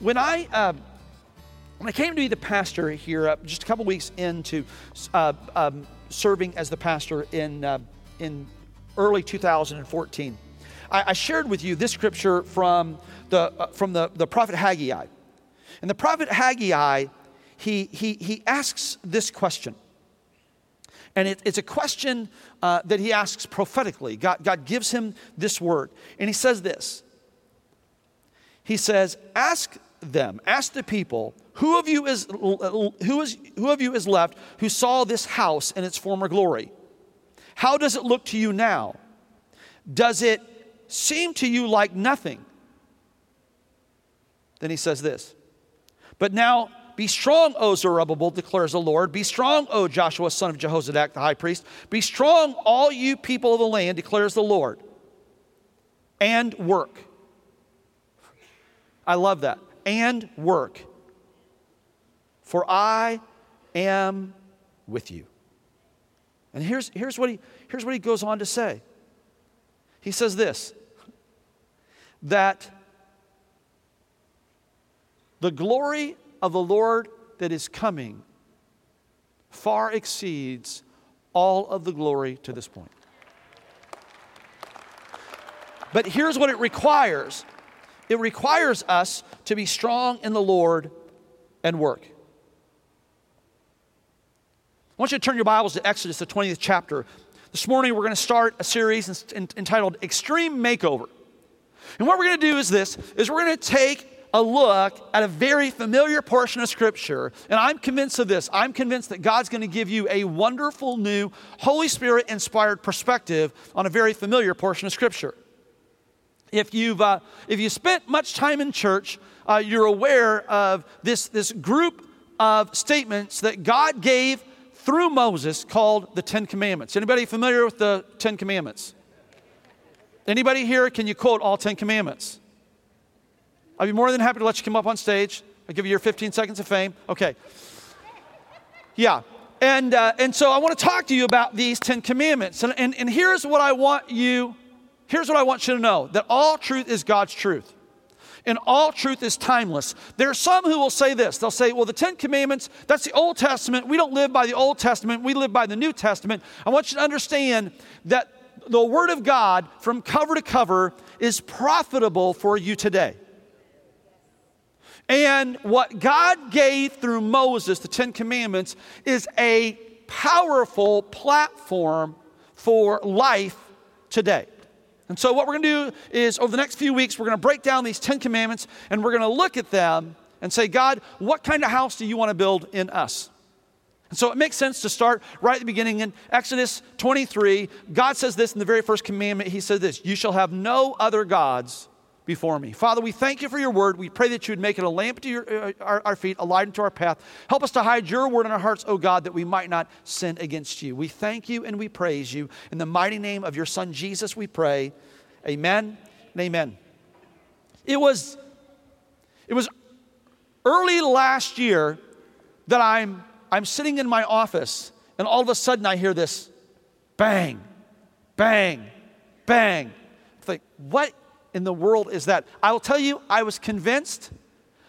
when I uh, when I came to be the pastor here, uh, just a couple weeks into uh, um, serving as the pastor in uh, in early 2014, I, I, shared with you this scripture from the uh, from the, the prophet Haggai, and the prophet Haggai he he he asks this question. And it, it's a question uh, that he asks prophetically. God, God gives him this word. And he says this He says, Ask them, ask the people, who of you is, who is, who of you is left who saw this house in its former glory? How does it look to you now? Does it seem to you like nothing? Then he says this But now be strong, O Zerubbabel, declares the Lord. Be strong, O Joshua, son of Jehozadak, the high priest. Be strong, all you people of the land, declares the Lord. And work. I love that. And work. For I am with you. And here's, here's, what he, here's what he goes on to say. He says this that the glory of the Lord that is coming far exceeds all of the glory to this point. But here's what it requires it requires us to be strong in the Lord and work. I want you to turn your Bibles to Exodus, the 20th chapter. This morning, we're going to start a series entitled Extreme Makeover. And what we're going to do is this, is we're going to take a look at a very familiar portion of Scripture, and I'm convinced of this. I'm convinced that God's going to give you a wonderful new, Holy Spirit inspired perspective on a very familiar portion of Scripture. If you've, uh, if you spent much time in church, uh, you're aware of this, this group of statements that God gave through Moses called the Ten Commandments. Anybody familiar with the Ten Commandments? Anybody here, can you quote all Ten Commandments? I'd be more than happy to let you come up on stage. I'll give you your 15 seconds of fame. Okay. Yeah. And, uh, and so I want to talk to you about these 10 commandments. And, and, and here's what I want you, here's what I want you to know that all truth is God's truth. And all truth is timeless. There are some who will say this. They'll say, well, the Ten Commandments, that's the Old Testament. We don't live by the Old Testament, we live by the New Testament. I want you to understand that the Word of God, from cover to cover, is profitable for you today. And what God gave through Moses, the Ten Commandments, is a powerful platform for life today. And so, what we're going to do is over the next few weeks, we're going to break down these Ten Commandments and we're going to look at them and say, God, what kind of house do you want to build in us? And so it makes sense to start right at the beginning in Exodus 23. God says this in the very first commandment. He says this You shall have no other gods before me. Father, we thank you for your word. We pray that you would make it a lamp to your, uh, our, our feet, a light into our path. Help us to hide your word in our hearts, O God, that we might not sin against you. We thank you and we praise you. In the mighty name of your Son, Jesus, we pray. Amen and amen. It was, it was early last year that I'm, I'm sitting in my office, and all of a sudden I hear this bang, bang, bang. I think, what in the world is that? I will tell you, I was convinced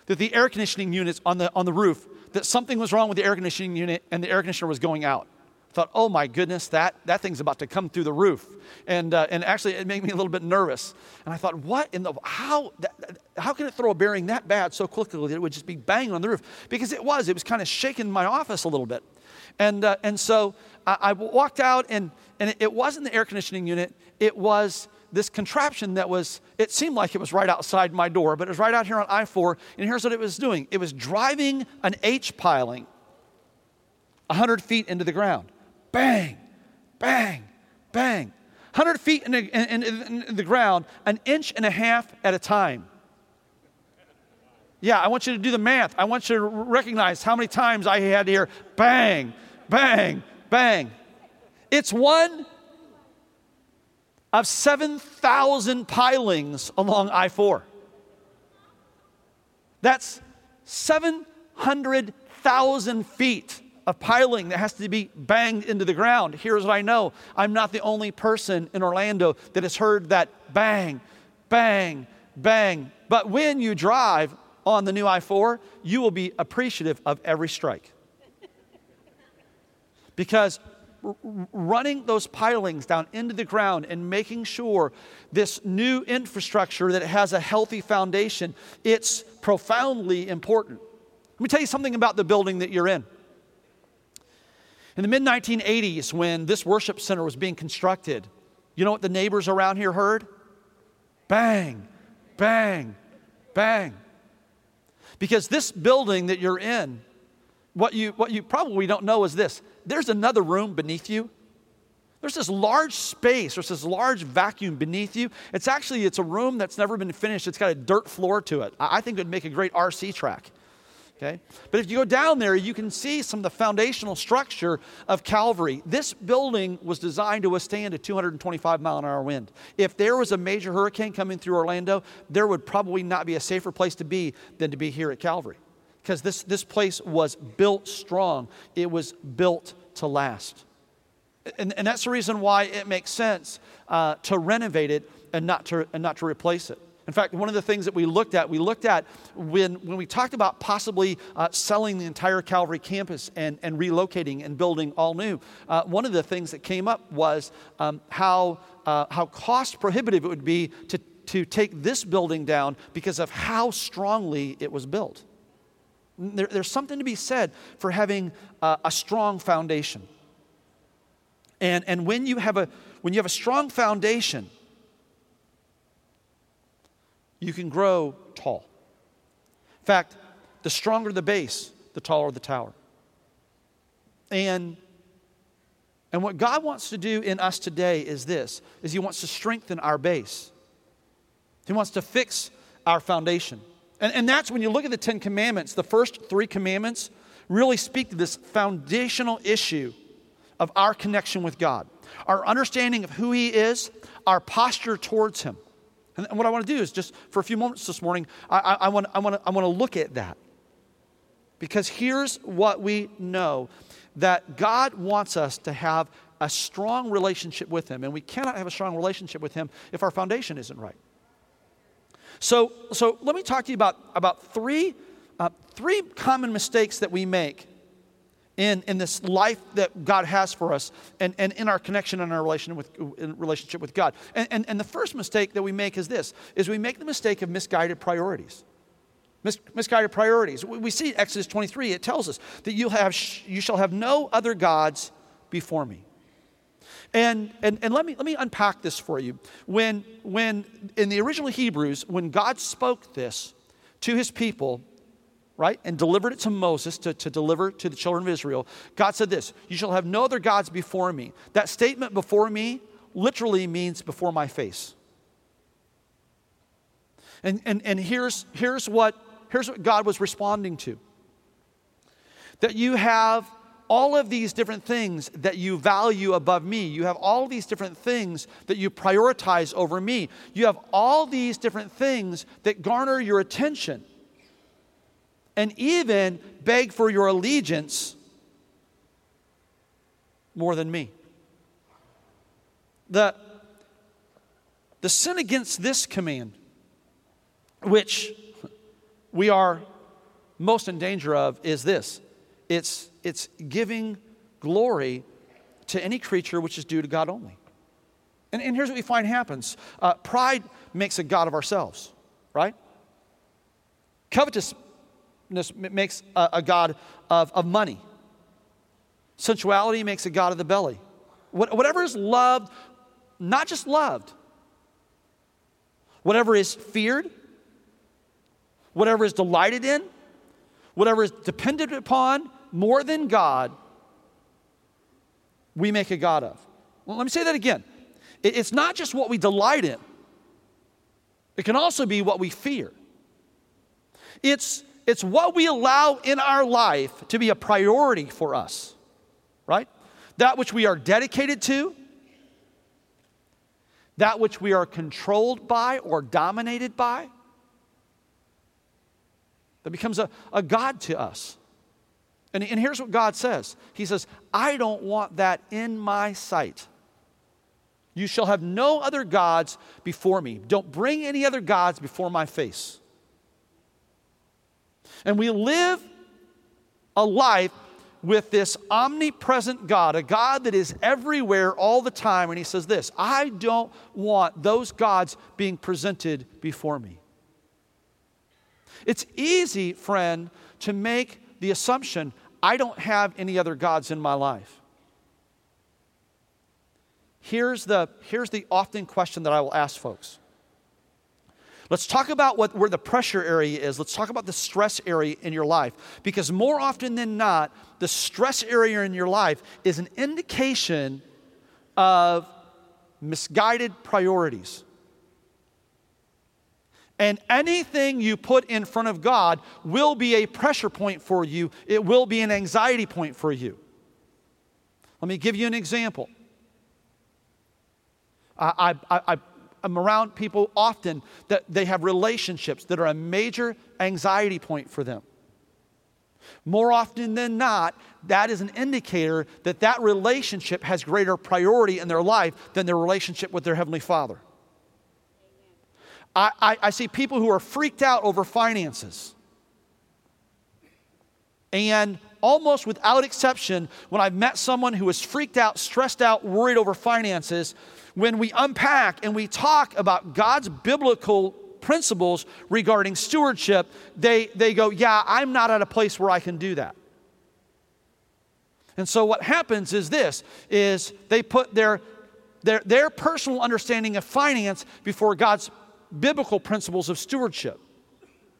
that the air conditioning units on the, on the roof, that something was wrong with the air conditioning unit and the air conditioner was going out. I thought, oh my goodness, that, that thing's about to come through the roof. And, uh, and actually, it made me a little bit nervous. And I thought, what in the, how, that, how can it throw a bearing that bad so quickly that it would just be banging on the roof? Because it was, it was kind of shaking my office a little bit. And, uh, and so I, I walked out, and, and it wasn't the air conditioning unit, it was this contraption that was, it seemed like it was right outside my door, but it was right out here on I 4. And here's what it was doing it was driving an H piling 100 feet into the ground. Bang, bang, bang. 100 feet in the, in, in, in the ground, an inch and a half at a time. Yeah, I want you to do the math. I want you to recognize how many times I had to hear bang, bang, bang. It's one of 7,000 pilings along I 4. That's 700,000 feet of piling that has to be banged into the ground. Here's what I know I'm not the only person in Orlando that has heard that bang, bang, bang. But when you drive on the new I 4, you will be appreciative of every strike. because running those pilings down into the ground and making sure this new infrastructure that has a healthy foundation, it's profoundly important. Let me tell you something about the building that you're in. In the mid 1980s, when this worship center was being constructed, you know what the neighbors around here heard? Bang, bang, bang. Because this building that you're in, what you, what you probably don't know is this there's another room beneath you. There's this large space, there's this large vacuum beneath you. It's actually, it's a room that's never been finished. It's got a dirt floor to it. I think it would make a great RC track. Okay? But if you go down there, you can see some of the foundational structure of Calvary. This building was designed to withstand a 225 mile an hour wind. If there was a major hurricane coming through Orlando, there would probably not be a safer place to be than to be here at Calvary. Because this, this place was built strong, it was built to last. And, and that's the reason why it makes sense uh, to renovate it and not to, and not to replace it. In fact, one of the things that we looked at, we looked at when, when we talked about possibly uh, selling the entire Calvary campus and, and relocating and building all new. Uh, one of the things that came up was um, how, uh, how cost prohibitive it would be to, to take this building down because of how strongly it was built. There, there's something to be said for having a strong foundation. And, and when, you have a, when you have a strong foundation, you can grow tall. In fact, the stronger the base, the taller the tower. And and what God wants to do in us today is this is he wants to strengthen our base. He wants to fix our foundation. And, and that's when you look at the Ten Commandments, the first three commandments really speak to this foundational issue of our connection with God, our understanding of who He is, our posture towards Him. And what I want to do is just for a few moments this morning, I, I, I, want, I, want, to, I want to look at that. Because here's what we know that God wants us to have a strong relationship with Him, and we cannot have a strong relationship with Him if our foundation isn't right. So, so let me talk to you about, about three, uh, three common mistakes that we make in, in this life that God has for us and, and in our connection and our relation with, relationship with God. And, and, and the first mistake that we make is this, is we make the mistake of misguided priorities. Mis- misguided priorities. We see Exodus 23, it tells us that you'll have, you shall have no other gods before me. And, and, and let, me, let me unpack this for you. When, when in the original Hebrews, when God spoke this to his people, right, and delivered it to Moses to, to deliver to the children of Israel, God said this You shall have no other gods before me. That statement, before me, literally means before my face. And, and, and here's, here's, what, here's what God was responding to that you have all of these different things that you value above me. You have all these different things that you prioritize over me. You have all these different things that garner your attention and even beg for your allegiance more than me. The, the sin against this command, which we are most in danger of, is this it's, it's giving glory to any creature which is due to God only. And, and here's what we find happens uh, pride makes a God of ourselves, right? Covetousness makes a, a god of, of money. Sensuality makes a god of the belly. What, whatever is loved, not just loved, whatever is feared, whatever is delighted in, whatever is dependent upon more than God, we make a God of. Well, let me say that again. It's not just what we delight in, it can also be what we fear. It's it's what we allow in our life to be a priority for us, right? That which we are dedicated to, that which we are controlled by or dominated by, that becomes a, a God to us. And, and here's what God says He says, I don't want that in my sight. You shall have no other gods before me. Don't bring any other gods before my face. And we live a life with this omnipresent God, a God that is everywhere all the time. And he says this I don't want those gods being presented before me. It's easy, friend, to make the assumption I don't have any other gods in my life. Here's the, here's the often question that I will ask folks. Let's talk about what, where the pressure area is. Let's talk about the stress area in your life. Because more often than not, the stress area in your life is an indication of misguided priorities. And anything you put in front of God will be a pressure point for you, it will be an anxiety point for you. Let me give you an example. I, I, I, I'm around people often that they have relationships that are a major anxiety point for them. More often than not, that is an indicator that that relationship has greater priority in their life than their relationship with their Heavenly Father. I, I, I see people who are freaked out over finances. And almost without exception, when I've met someone who is freaked out, stressed out, worried over finances, when we unpack and we talk about God's biblical principles regarding stewardship, they, they go, Yeah, I'm not at a place where I can do that. And so what happens is this is they put their, their, their personal understanding of finance before God's biblical principles of stewardship.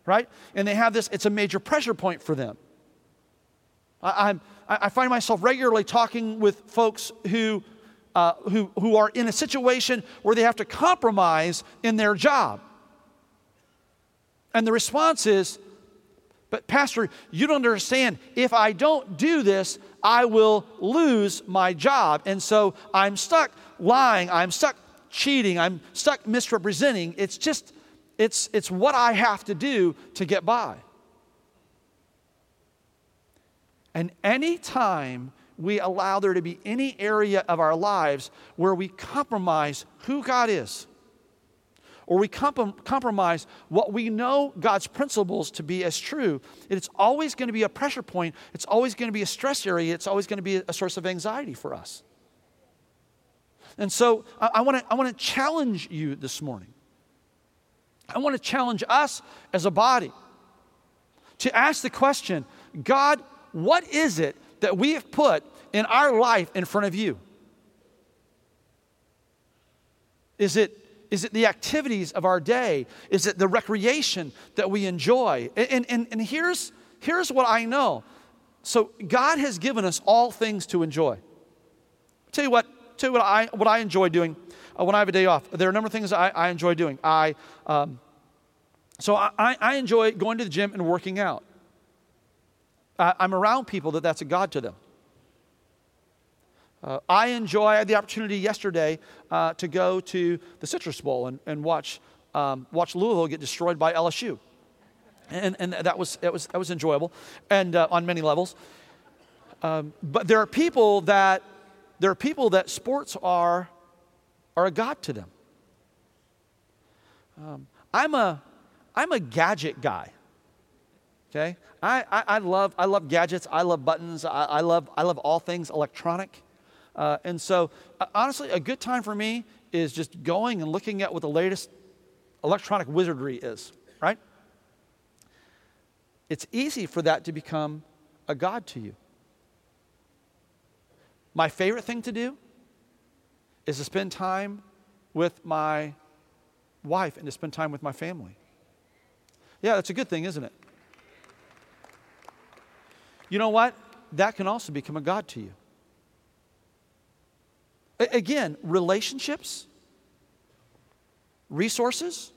Right? And they have this, it's a major pressure point for them. I, I'm, I find myself regularly talking with folks who uh, who, who are in a situation where they have to compromise in their job. And the response is, but, Pastor, you don't understand. If I don't do this, I will lose my job. And so I'm stuck lying, I'm stuck cheating, I'm stuck misrepresenting. It's just, it's, it's what I have to do to get by. And anytime we allow there to be any area of our lives where we compromise who God is, or we comp- compromise what we know God's principles to be as true, it's always going to be a pressure point. It's always going to be a stress area. It's always going to be a source of anxiety for us. And so I, want to I want to challenge you this morning. I want to challenge us as a body to ask the question God, what is it that we have put in our life in front of you? Is it, is it the activities of our day? Is it the recreation that we enjoy? And, and, and here's, here's what I know. So, God has given us all things to enjoy. I'll tell you what, you what I, what I enjoy doing uh, when I have a day off. There are a number of things I, I enjoy doing. I, um, so, I, I enjoy going to the gym and working out. I'm around people that that's a God to them. Uh, I enjoy, I had the opportunity yesterday uh, to go to the Citrus Bowl and, and watch, um, watch Louisville get destroyed by LSU. And, and that, was, that, was, that was enjoyable and uh, on many levels. Um, but there are people that there are people that sports are, are a god to them. Um, I'm, a, I'm a gadget guy. Okay? I, I, I, love, I love gadgets. I love buttons. I, I, love, I love all things electronic. Uh, and so, uh, honestly, a good time for me is just going and looking at what the latest electronic wizardry is, right? It's easy for that to become a God to you. My favorite thing to do is to spend time with my wife and to spend time with my family. Yeah, that's a good thing, isn't it? You know what? That can also become a God to you. Again, relationships, resources,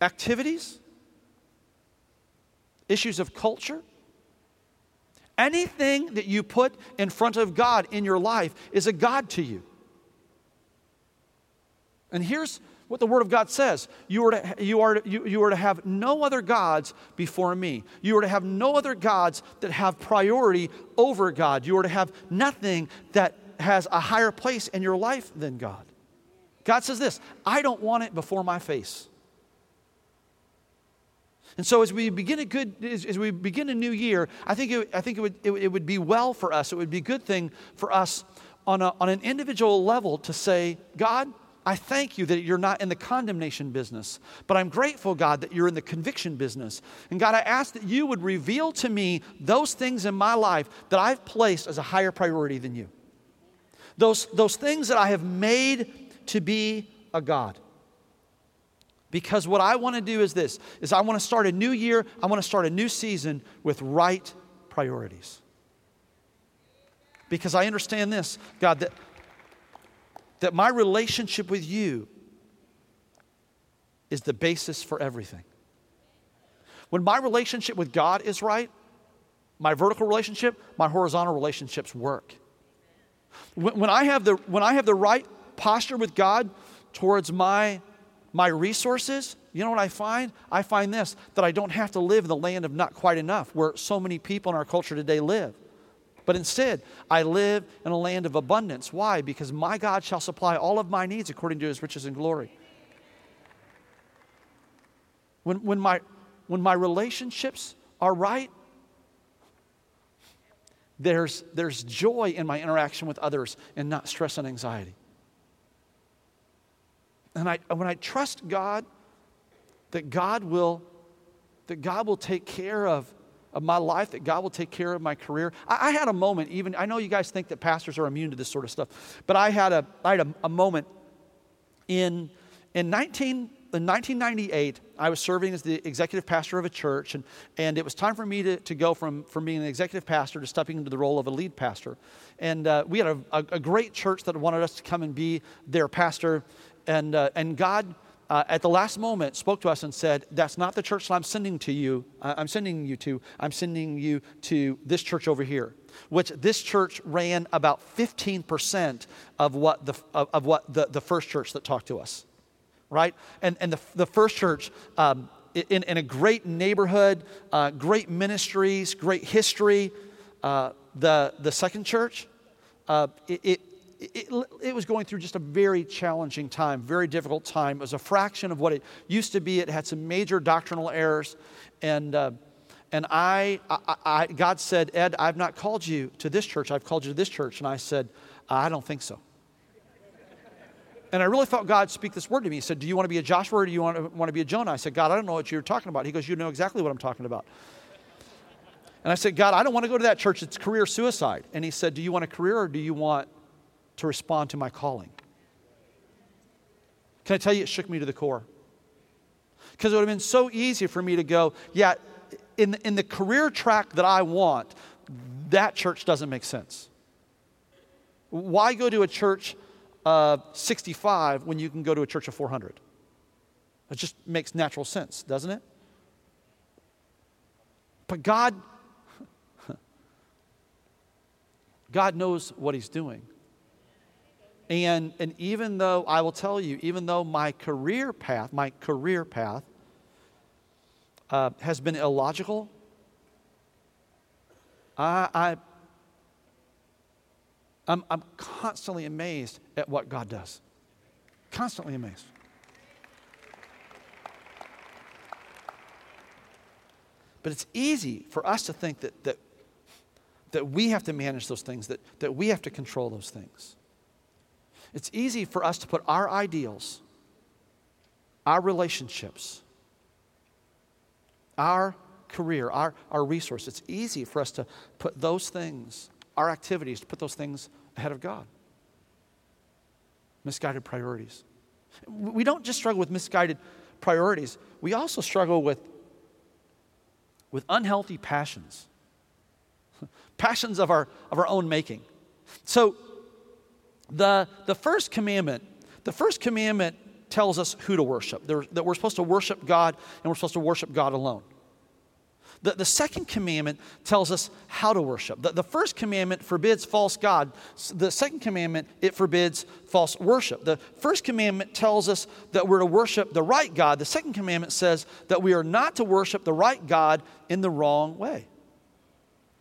activities, issues of culture. Anything that you put in front of God in your life is a God to you. And here's what the Word of God says you are, to, you, are you, you are to have no other gods before me. You are to have no other gods that have priority over God. You are to have nothing that has a higher place in your life than God. God says this I don't want it before my face. And so, as we begin a good, as, as we begin a new year, I think, it, I think it, would, it, it would be well for us. It would be a good thing for us on, a, on an individual level to say, God, I thank you that you're not in the condemnation business, but I'm grateful, God, that you're in the conviction business. And God, I ask that you would reveal to me those things in my life that I've placed as a higher priority than you. Those, those things that I have made to be a God. Because what I want to do is this is I want to start a new year, I want to start a new season with right priorities. Because I understand this, God, that, that my relationship with you is the basis for everything. When my relationship with God is right, my vertical relationship, my horizontal relationships work. When, when, I, have the, when I have the right posture with God towards my my resources, you know what I find? I find this that I don't have to live in the land of not quite enough, where so many people in our culture today live. But instead, I live in a land of abundance. Why? Because my God shall supply all of my needs according to his riches and glory. When, when, my, when my relationships are right, there's, there's joy in my interaction with others and not stress and anxiety. And I, when I trust God, that God will, that God will take care of, of my life, that God will take care of my career. I, I, had a moment, even, I know you guys think that pastors are immune to this sort of stuff, but I had a, I had a, a moment in, in 19, in 1998, I was serving as the executive pastor of a church, and, and it was time for me to, to go from, from being an executive pastor to stepping into the role of a lead pastor. And uh, we had a, a, a, great church that wanted us to come and be their pastor. And, uh, and God, uh, at the last moment, spoke to us and said, That's not the church that I'm sending to you. Uh, I'm sending you to. I'm sending you to this church over here, which this church ran about 15% of what the, of, of what the, the first church that talked to us, right? And, and the, the first church, um, in, in a great neighborhood, uh, great ministries, great history. Uh, the, the second church, uh, it, it, it, it, was going through just a very challenging time, very difficult time. It was a fraction of what it used to be. It had some major doctrinal errors. And, uh, and I, I, I, God said, Ed, I've not called you to this church. I've called you to this church. And I said, I don't think so. And I really felt God speak this word to me. He said, Do you want to be a Joshua or do you want to, want to be a Jonah? I said, God, I don't know what you're talking about. He goes, You know exactly what I'm talking about. And I said, God, I don't want to go to that church. It's career suicide. And he said, Do you want a career or do you want to respond to my calling. Can I tell you, it shook me to the core? Because it would have been so easy for me to go, yeah, in in the career track that I want, that church doesn't make sense. Why go to a church of 65 when you can go to a church of 400? It just makes natural sense, doesn't it? But God, God knows what He's doing. And, and even though, I will tell you, even though my career path, my career path uh, has been illogical, I, I, I'm, I'm constantly amazed at what God does. Constantly amazed. But it's easy for us to think that, that, that we have to manage those things, that, that we have to control those things. It's easy for us to put our ideals, our relationships, our career, our, our resource, it's easy for us to put those things, our activities, to put those things ahead of God. Misguided priorities. We don't just struggle with misguided priorities, we also struggle with, with unhealthy passions, passions of our, of our own making. So, the, the first commandment, the first commandment tells us who to worship, that we're supposed to worship God and we're supposed to worship God alone. The, the second commandment tells us how to worship. The, the first commandment forbids false God. The second commandment, it forbids false worship. The first commandment tells us that we're to worship the right God. The second commandment says that we are not to worship the right God in the wrong way.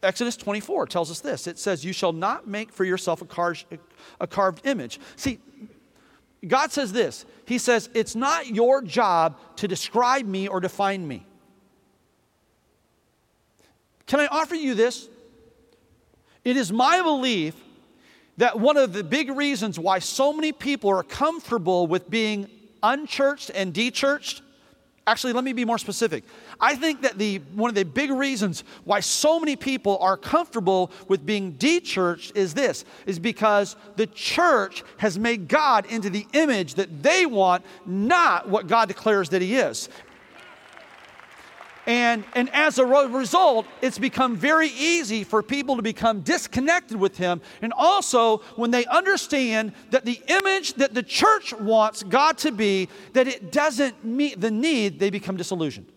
Exodus 24 tells us this it says, You shall not make for yourself a, car- a carved image. See, God says this He says, It's not your job to describe me or define me. Can I offer you this? It is my belief that one of the big reasons why so many people are comfortable with being unchurched and dechurched Actually, let me be more specific. I think that the, one of the big reasons why so many people are comfortable with being de-churched is this, is because the church has made God into the image that they want, not what God declares that He is. And, and as a result, it's become very easy for people to become disconnected with Him. And also, when they understand that the image that the church wants God to be, that it doesn't meet the need, they become disillusioned.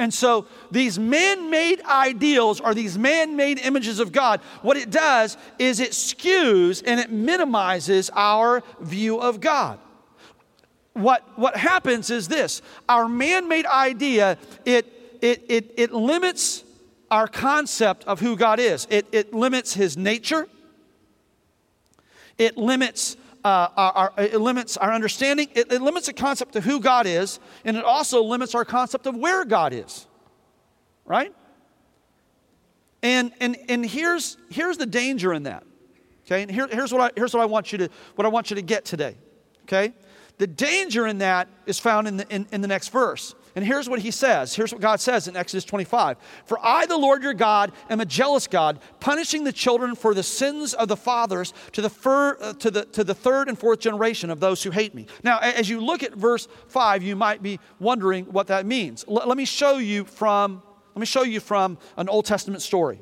And so, these man made ideals are these man made images of God. What it does is it skews and it minimizes our view of God what, what happens is this our man made idea, it, it, it, it limits our concept of who God is, it, it limits his nature, it limits. Uh, our, our, it limits our understanding. It, it limits the concept of who God is, and it also limits our concept of where God is. Right? And, and, and here's, here's the danger in that. Okay, and here, here's, what I, here's what I want you to what I want you to get today. Okay? The danger in that is found in the, in, in the next verse. And here's what he says. Here's what God says in Exodus 25 For I, the Lord your God, am a jealous God, punishing the children for the sins of the fathers to the, fir, uh, to the, to the third and fourth generation of those who hate me. Now, as you look at verse 5, you might be wondering what that means. L- let me show you from let me show you from an Old Testament story.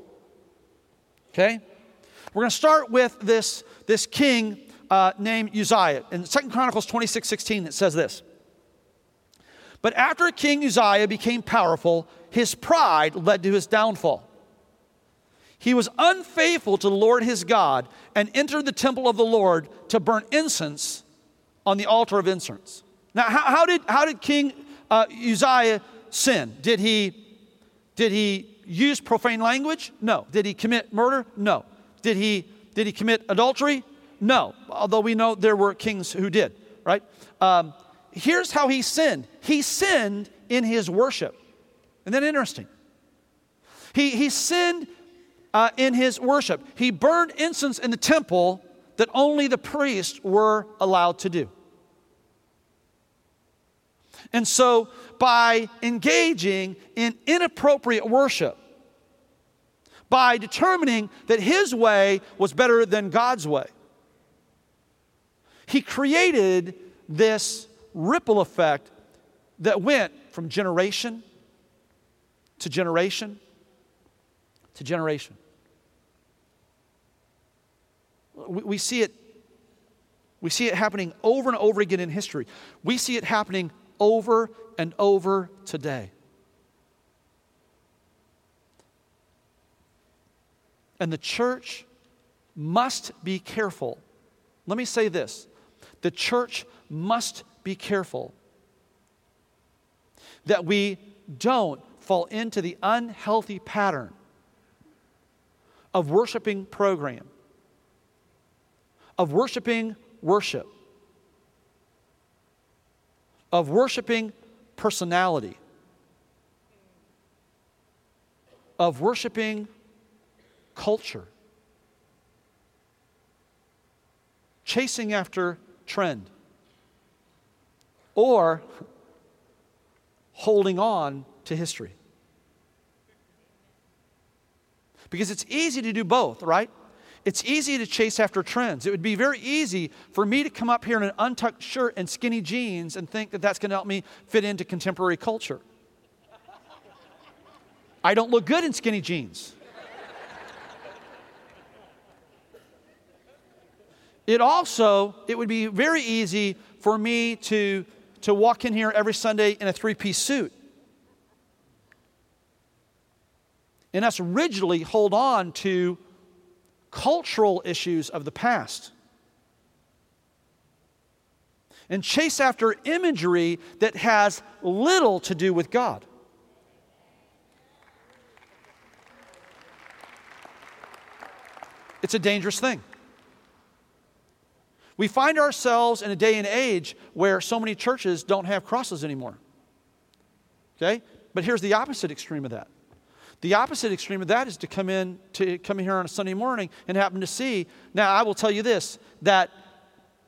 Okay? We're going to start with this, this king uh, named Uzziah. In 2 Chronicles 26 16, it says this. But after King Uzziah became powerful, his pride led to his downfall. He was unfaithful to the Lord his God and entered the temple of the Lord to burn incense on the altar of incense. Now, how, how did, how did King uh, Uzziah sin? Did he, did he use profane language? No. Did he commit murder? No. Did he, did he commit adultery? No, although we know there were kings who did, right? Um, here's how he sinned he sinned in his worship. Isn't that interesting? He, he sinned uh, in his worship. He burned incense in the temple that only the priests were allowed to do. And so, by engaging in inappropriate worship, by determining that his way was better than God's way, he created this ripple effect that went from generation to generation to generation. We, we, see it we see it happening over and over again in history. We see it happening over and over today. And the church must be careful. Let me say this the church must be careful that we don't fall into the unhealthy pattern of worshiping program, of worshiping worship, of worshiping personality, of worshiping culture, chasing after trend or holding on to history. Because it's easy to do both, right? It's easy to chase after trends. It would be very easy for me to come up here in an untucked shirt and skinny jeans and think that that's going to help me fit into contemporary culture. I don't look good in skinny jeans. It also, it would be very easy for me to, to walk in here every Sunday in a three piece suit. And us rigidly hold on to cultural issues of the past. And chase after imagery that has little to do with God. It's a dangerous thing. We find ourselves in a day and age where so many churches don't have crosses anymore. Okay? But here's the opposite extreme of that. The opposite extreme of that is to come in to come in here on a Sunday morning and happen to see. Now, I will tell you this that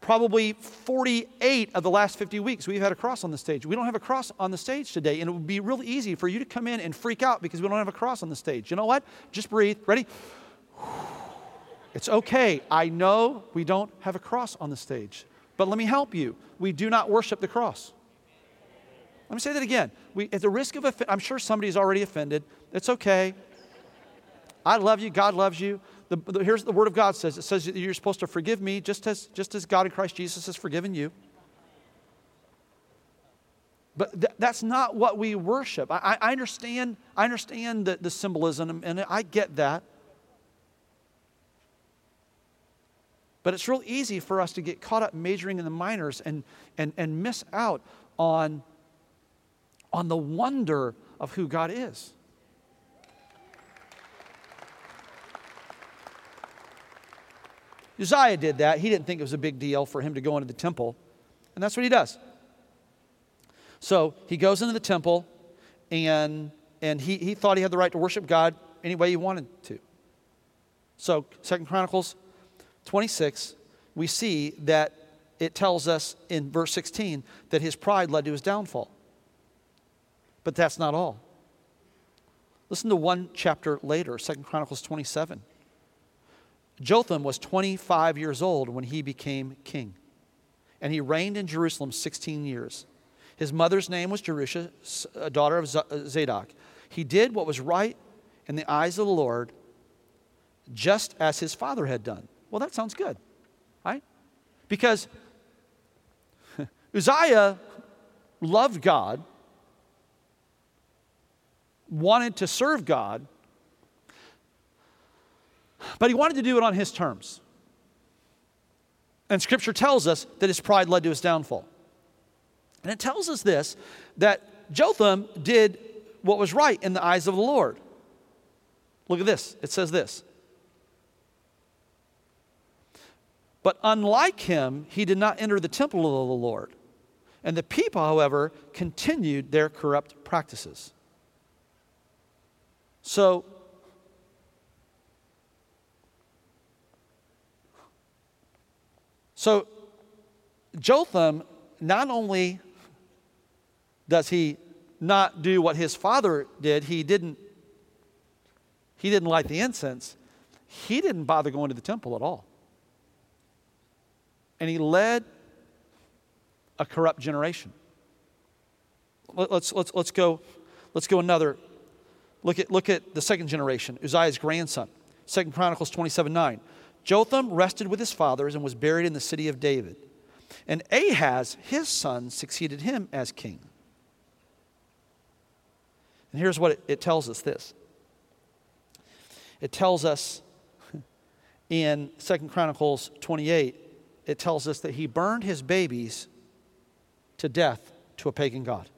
probably 48 of the last 50 weeks we've had a cross on the stage. We don't have a cross on the stage today, and it would be really easy for you to come in and freak out because we don't have a cross on the stage. You know what? Just breathe. Ready? It's okay. I know we don't have a cross on the stage, but let me help you. We do not worship the cross. Let me say that again. We, at the risk of, off- I'm sure somebody's already offended. It's okay. I love you. God loves you. The, the, here's the word of God says. It says you're supposed to forgive me just as, just as God in Christ Jesus has forgiven you. But th- that's not what we worship. I, I understand, I understand the, the symbolism, and I get that. But it's real easy for us to get caught up majoring in the minors and, and, and miss out on on the wonder of who God is. Uzziah did that. He didn't think it was a big deal for him to go into the temple. And that's what he does. So he goes into the temple and, and he, he thought he had the right to worship God any way he wanted to. So, Second Chronicles 26, we see that it tells us in verse 16 that his pride led to his downfall. But that's not all. Listen to one chapter later, Second Chronicles 27. Jotham was 25 years old when he became king, and he reigned in Jerusalem 16 years. His mother's name was Jerusha, a daughter of uh, Zadok. He did what was right in the eyes of the Lord, just as his father had done. Well, that sounds good, right? Because Uzziah loved God wanted to serve God, but he wanted to do it on his terms. And scripture tells us that his pride led to his downfall. And it tells us this that Jotham did what was right in the eyes of the Lord. Look at this. It says this. But unlike him, he did not enter the temple of the Lord. And the people, however, continued their corrupt practices. So, so Jotham not only does he not do what his father did, he didn't he didn't light the incense. He didn't bother going to the temple at all. And he led a corrupt generation. Let's, let's, let's, go, let's go another Look at, look at the second generation, Uzziah's grandson. Second Chronicles 27 9. Jotham rested with his fathers and was buried in the city of David. And Ahaz, his son, succeeded him as king. And here's what it, it tells us this it tells us in Second Chronicles 28, it tells us that he burned his babies to death to a pagan god.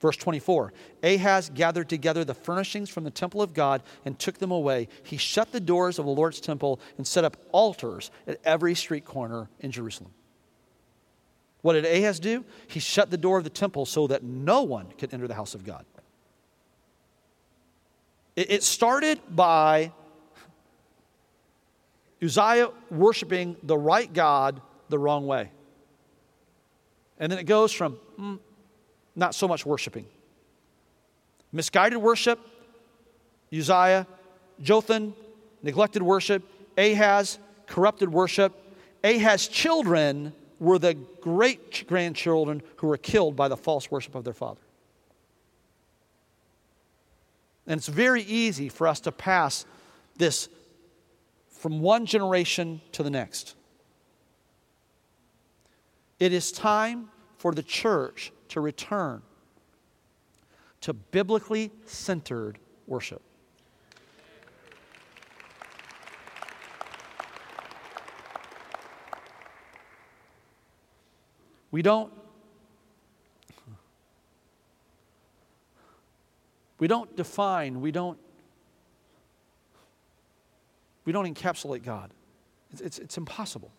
Verse 24 Ahaz gathered together the furnishings from the temple of God and took them away. He shut the doors of the Lord's temple and set up altars at every street corner in Jerusalem. What did Ahaz do? He shut the door of the temple so that no one could enter the house of God. It started by Uzziah worshiping the right God the wrong way. And then it goes from, mm, not so much worshiping. Misguided worship, Uzziah, Jotham, neglected worship, Ahaz, corrupted worship. Ahaz's children were the great grandchildren who were killed by the false worship of their father. And it's very easy for us to pass this from one generation to the next. It is time for the church to return to biblically centered worship. We don't we don't define, we don't we don't encapsulate God. It's, it's, it's impossible.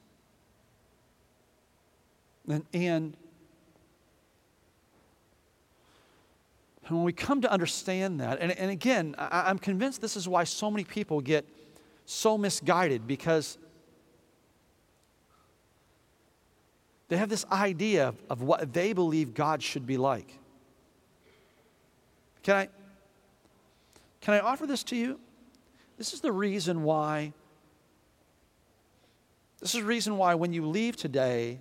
And, and when we come to understand that, and, and again, I, I'm convinced this is why so many people get so misguided because they have this idea of, of what they believe God should be like. Can I, can I offer this to you? This is the reason why. This is the reason why when you leave today,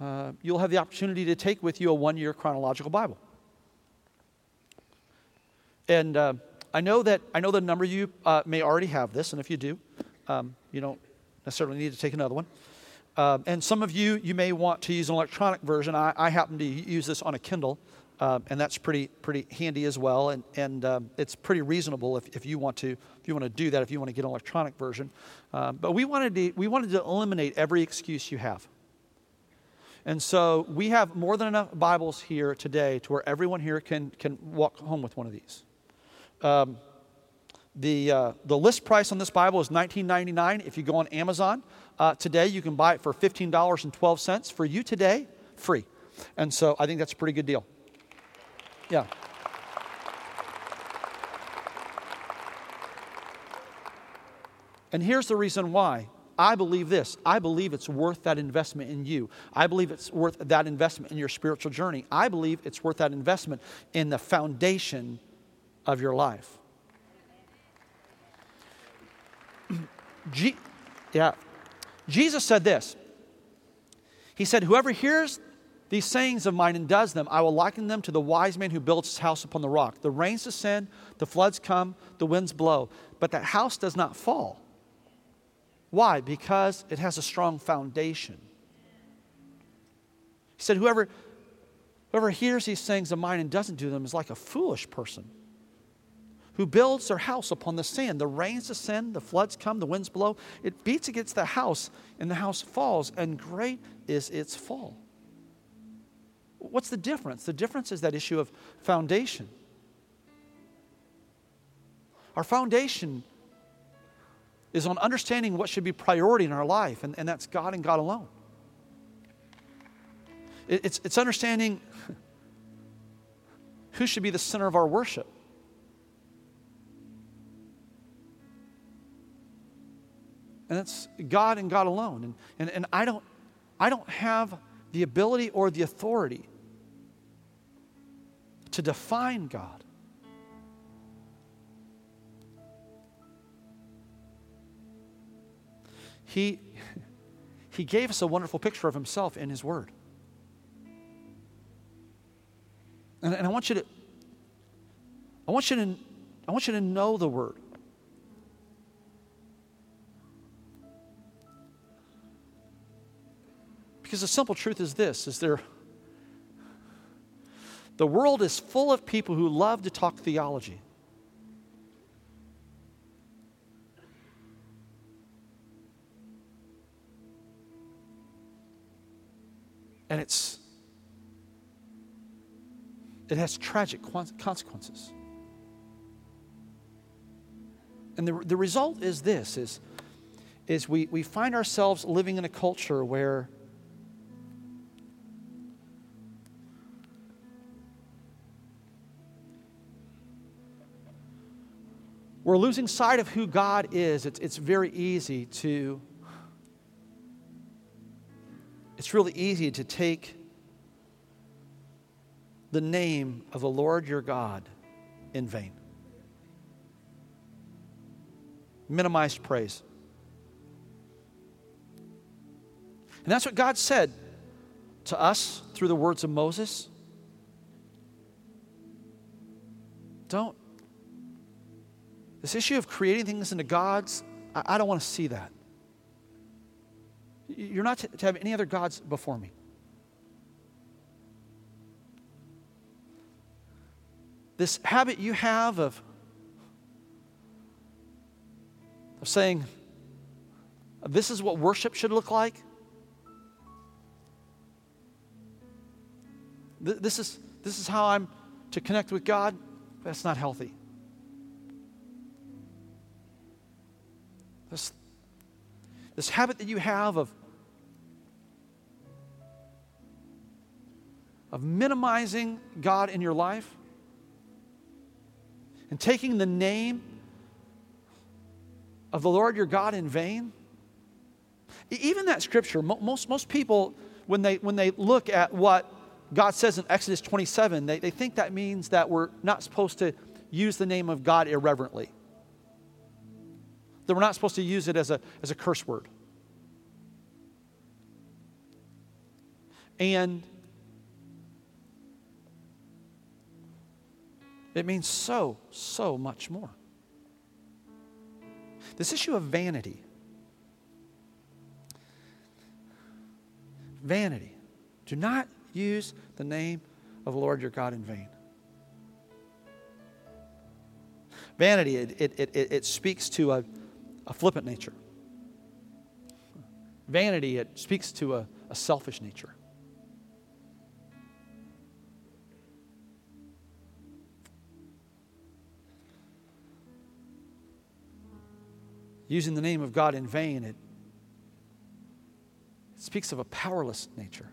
uh, you'll have the opportunity to take with you a one year chronological Bible. And uh, I know that I know that a number of you uh, may already have this, and if you do, um, you don't necessarily need to take another one. Um, and some of you, you may want to use an electronic version. I, I happen to use this on a Kindle, um, and that's pretty pretty handy as well. And and um, it's pretty reasonable if, if you want to if you want to do that if you want to get an electronic version. Um, but we wanted to we wanted to eliminate every excuse you have. And so we have more than enough Bibles here today to where everyone here can can walk home with one of these. Um, the, uh, the list price on this Bible is $19.99. If you go on Amazon uh, today, you can buy it for $15.12. For you today, free. And so I think that's a pretty good deal. Yeah. And here's the reason why. I believe this. I believe it's worth that investment in you. I believe it's worth that investment in your spiritual journey. I believe it's worth that investment in the foundation of your life. yeah. Jesus said this. He said, Whoever hears these sayings of mine and does them, I will liken them to the wise man who builds his house upon the rock. The rains descend, the floods come, the winds blow, but that house does not fall. Why? Because it has a strong foundation. He said, Whoever, whoever hears these sayings of mine and doesn't do them is like a foolish person who builds their house upon the sand. The rains descend, the floods come, the winds blow. It beats against the house, and the house falls, and great is its fall. What's the difference? The difference is that issue of foundation. Our foundation is on understanding what should be priority in our life, and, and that's God and God alone. It, it's, it's understanding who should be the center of our worship. and it's God and God alone. And, and, and I, don't, I don't have the ability or the authority to define God. He, he gave us a wonderful picture of himself in his word. And, and I want you to I want you to I want you to know the word. Because the simple truth is this is there the world is full of people who love to talk theology. And it's it has tragic consequences. And the, the result is this is, is we, we find ourselves living in a culture where we're losing sight of who God is, it's, it's very easy to, it's really easy to take the name of the Lord your God in vain. Minimize praise. And that's what God said to us through the words of Moses. Don't this issue of creating things into gods, I, I don't want to see that. You're not to, to have any other gods before me. This habit you have of, of saying, this is what worship should look like. This is, this is how I'm to connect with God. That's not healthy. This, this habit that you have of, of minimizing God in your life, and taking the name of the Lord your God in vain? Even that scripture, most, most people, when they, when they look at what God says in Exodus 27, they, they think that means that we're not supposed to use the name of God irreverently. That we're not supposed to use it as a, as a curse word. And it means so, so much more. This issue of vanity. Vanity. Do not use the name of Lord your God in vain. Vanity, it, it, it, it speaks to a, a flippant nature. Vanity, it speaks to a, a selfish nature. Using the name of God in vain, it, it speaks of a powerless nature.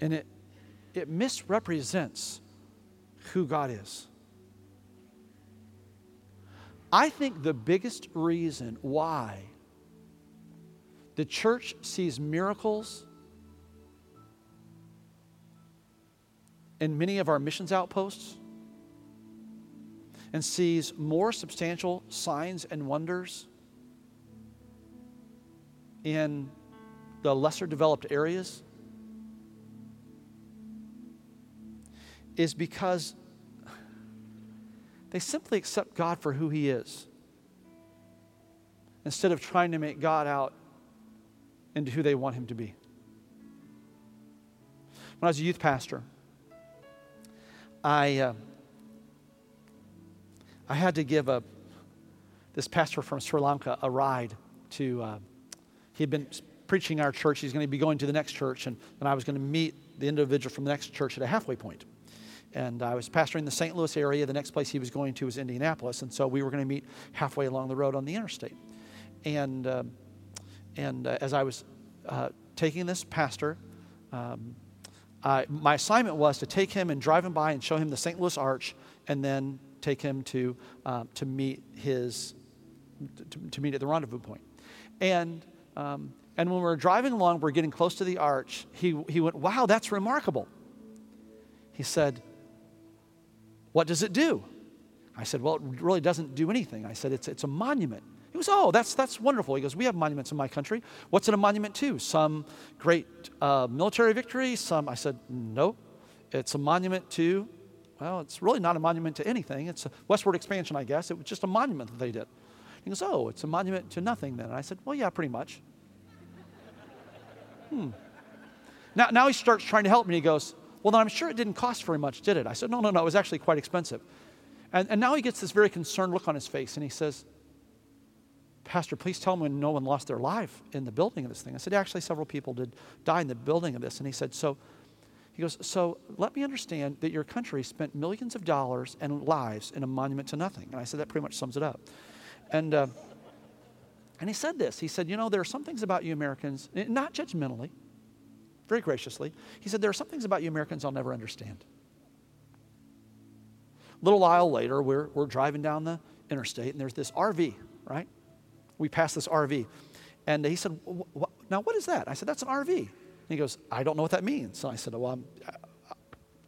And it, it misrepresents who God is. I think the biggest reason why the church sees miracles in many of our missions outposts and sees more substantial signs and wonders in the lesser developed areas is because they simply accept God for who He is instead of trying to make God out into who they want Him to be. When I was a youth pastor, I, uh, I had to give a, this pastor from Sri Lanka a ride to, uh, he had been preaching our church. He's going to be going to the next church, and, and I was going to meet the individual from the next church at a halfway point and I was pastoring the St. Louis area. The next place he was going to was Indianapolis, and so we were going to meet halfway along the road on the interstate. And uh, and uh, as I was uh, taking this pastor, um, I, my assignment was to take him and drive him by and show him the St. Louis Arch, and then take him to uh, to meet his to, to, meet at the rendezvous point. And um, and when we were driving along, we we're getting close to the arch. He he went, "Wow, that's remarkable." He said, what does it do? I said, Well, it really doesn't do anything. I said, It's, it's a monument. He goes, Oh, that's, that's wonderful. He goes, We have monuments in my country. What's it a monument to? Some great uh, military victory? Some. I said, No. It's a monument to, well, it's really not a monument to anything. It's a westward expansion, I guess. It was just a monument that they did. He goes, Oh, it's a monument to nothing then. And I said, Well, yeah, pretty much. hmm. Now, now he starts trying to help me. He goes, well, then I'm sure it didn't cost very much, did it? I said, No, no, no, it was actually quite expensive. And, and now he gets this very concerned look on his face and he says, Pastor, please tell me when no one lost their life in the building of this thing. I said, Actually, several people did die in the building of this. And he said, So, he goes, So let me understand that your country spent millions of dollars and lives in a monument to nothing. And I said, That pretty much sums it up. And, uh, and he said this. He said, You know, there are some things about you Americans, not judgmentally, very graciously. He said, There are some things about you Americans I'll never understand. A little while later, we're, we're driving down the interstate, and there's this RV, right? We pass this RV. And he said, Now, what is that? I said, That's an RV. And he goes, I don't know what that means. And I said, Well, I'm, uh, uh,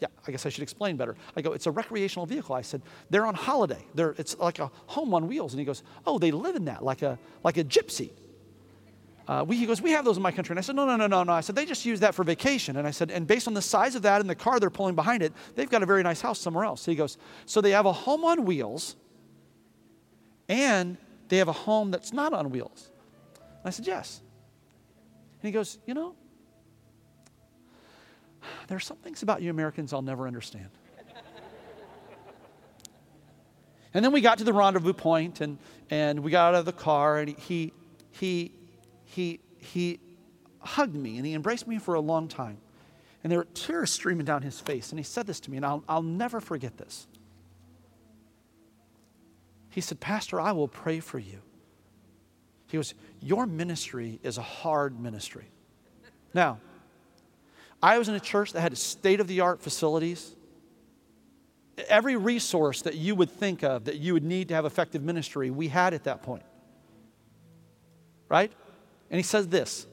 yeah, I guess I should explain better. I go, It's a recreational vehicle. I said, They're on holiday. They're, it's like a home on wheels. And he goes, Oh, they live in that, like a, like a gypsy. Uh, we, he goes, we have those in my country. And I said, no, no, no, no, no. I said, they just use that for vacation. And I said, and based on the size of that and the car they're pulling behind it, they've got a very nice house somewhere else. So he goes, so they have a home on wheels and they have a home that's not on wheels. And I said, yes. And he goes, you know, there are some things about you Americans I'll never understand. and then we got to the rendezvous point and, and we got out of the car and he, he he, he hugged me and he embraced me for a long time. And there were tears streaming down his face. And he said this to me, and I'll, I'll never forget this. He said, Pastor, I will pray for you. He goes, Your ministry is a hard ministry. Now, I was in a church that had state of the art facilities. Every resource that you would think of that you would need to have effective ministry, we had at that point. Right? And he says this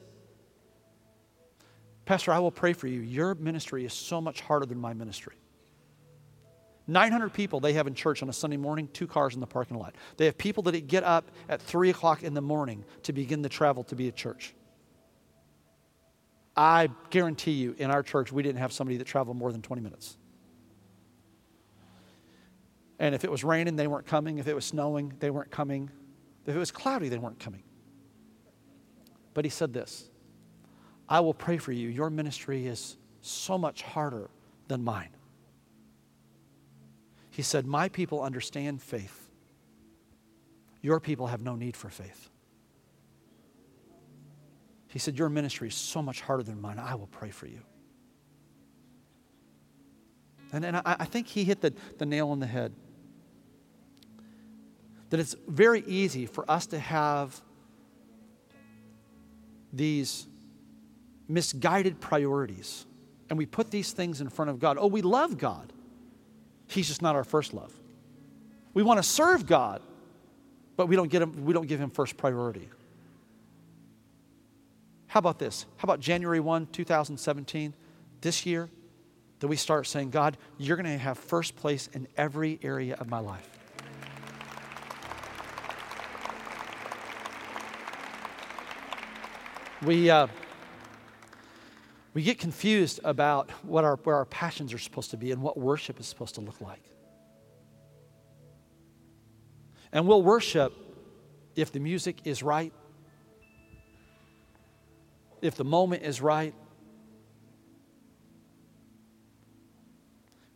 Pastor, I will pray for you. Your ministry is so much harder than my ministry. 900 people they have in church on a Sunday morning, two cars in the parking lot. They have people that get up at 3 o'clock in the morning to begin the travel to be at church. I guarantee you, in our church, we didn't have somebody that traveled more than 20 minutes. And if it was raining, they weren't coming. If it was snowing, they weren't coming. If it was cloudy, they weren't coming. But he said this I will pray for you. Your ministry is so much harder than mine. He said, My people understand faith. Your people have no need for faith. He said, Your ministry is so much harder than mine. I will pray for you. And, and I, I think he hit the, the nail on the head. That it's very easy for us to have these misguided priorities. And we put these things in front of God. Oh, we love God. He's just not our first love. We want to serve God, but we don't, get him, we don't give him first priority. How about this? How about January 1, 2017, this year, that we start saying, God, you're going to have first place in every area of my life. We, uh, we get confused about what our, where our passions are supposed to be and what worship is supposed to look like. And we'll worship if the music is right, if the moment is right.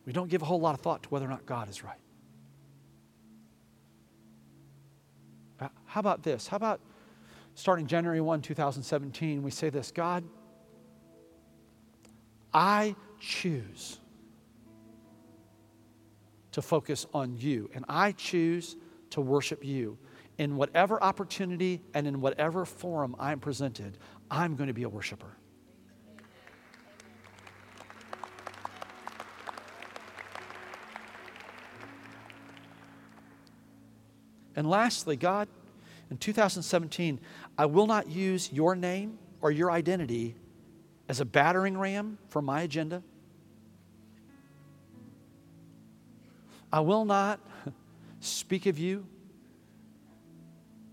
We don't give a whole lot of thought to whether or not God is right. How about this? How about starting January 1, 2017, we say this God, I choose to focus on you, and I choose to worship you. In whatever opportunity and in whatever forum I'm presented, I'm going to be a worshiper. And lastly, God, in 2017, I will not use your name or your identity as a battering ram for my agenda. I will not speak of you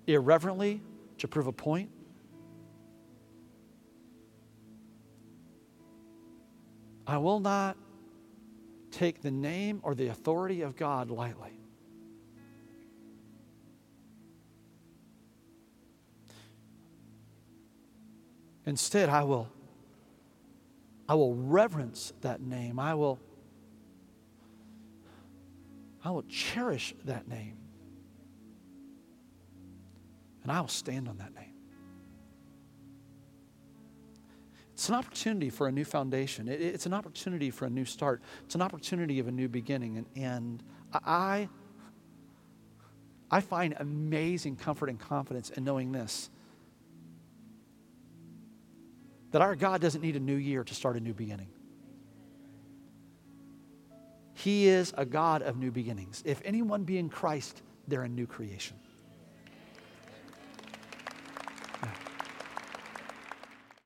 irreverently to prove a point. I will not take the name or the authority of God lightly. Instead, I will I will reverence that name. I will I will cherish that name. And I will stand on that name. It's an opportunity for a new foundation. It, it's an opportunity for a new start. It's an opportunity of a new beginning. And, and I, I find amazing comfort and confidence in knowing this that our God doesn't need a new year to start a new beginning. He is a God of new beginnings. If anyone be in Christ, they're a new creation.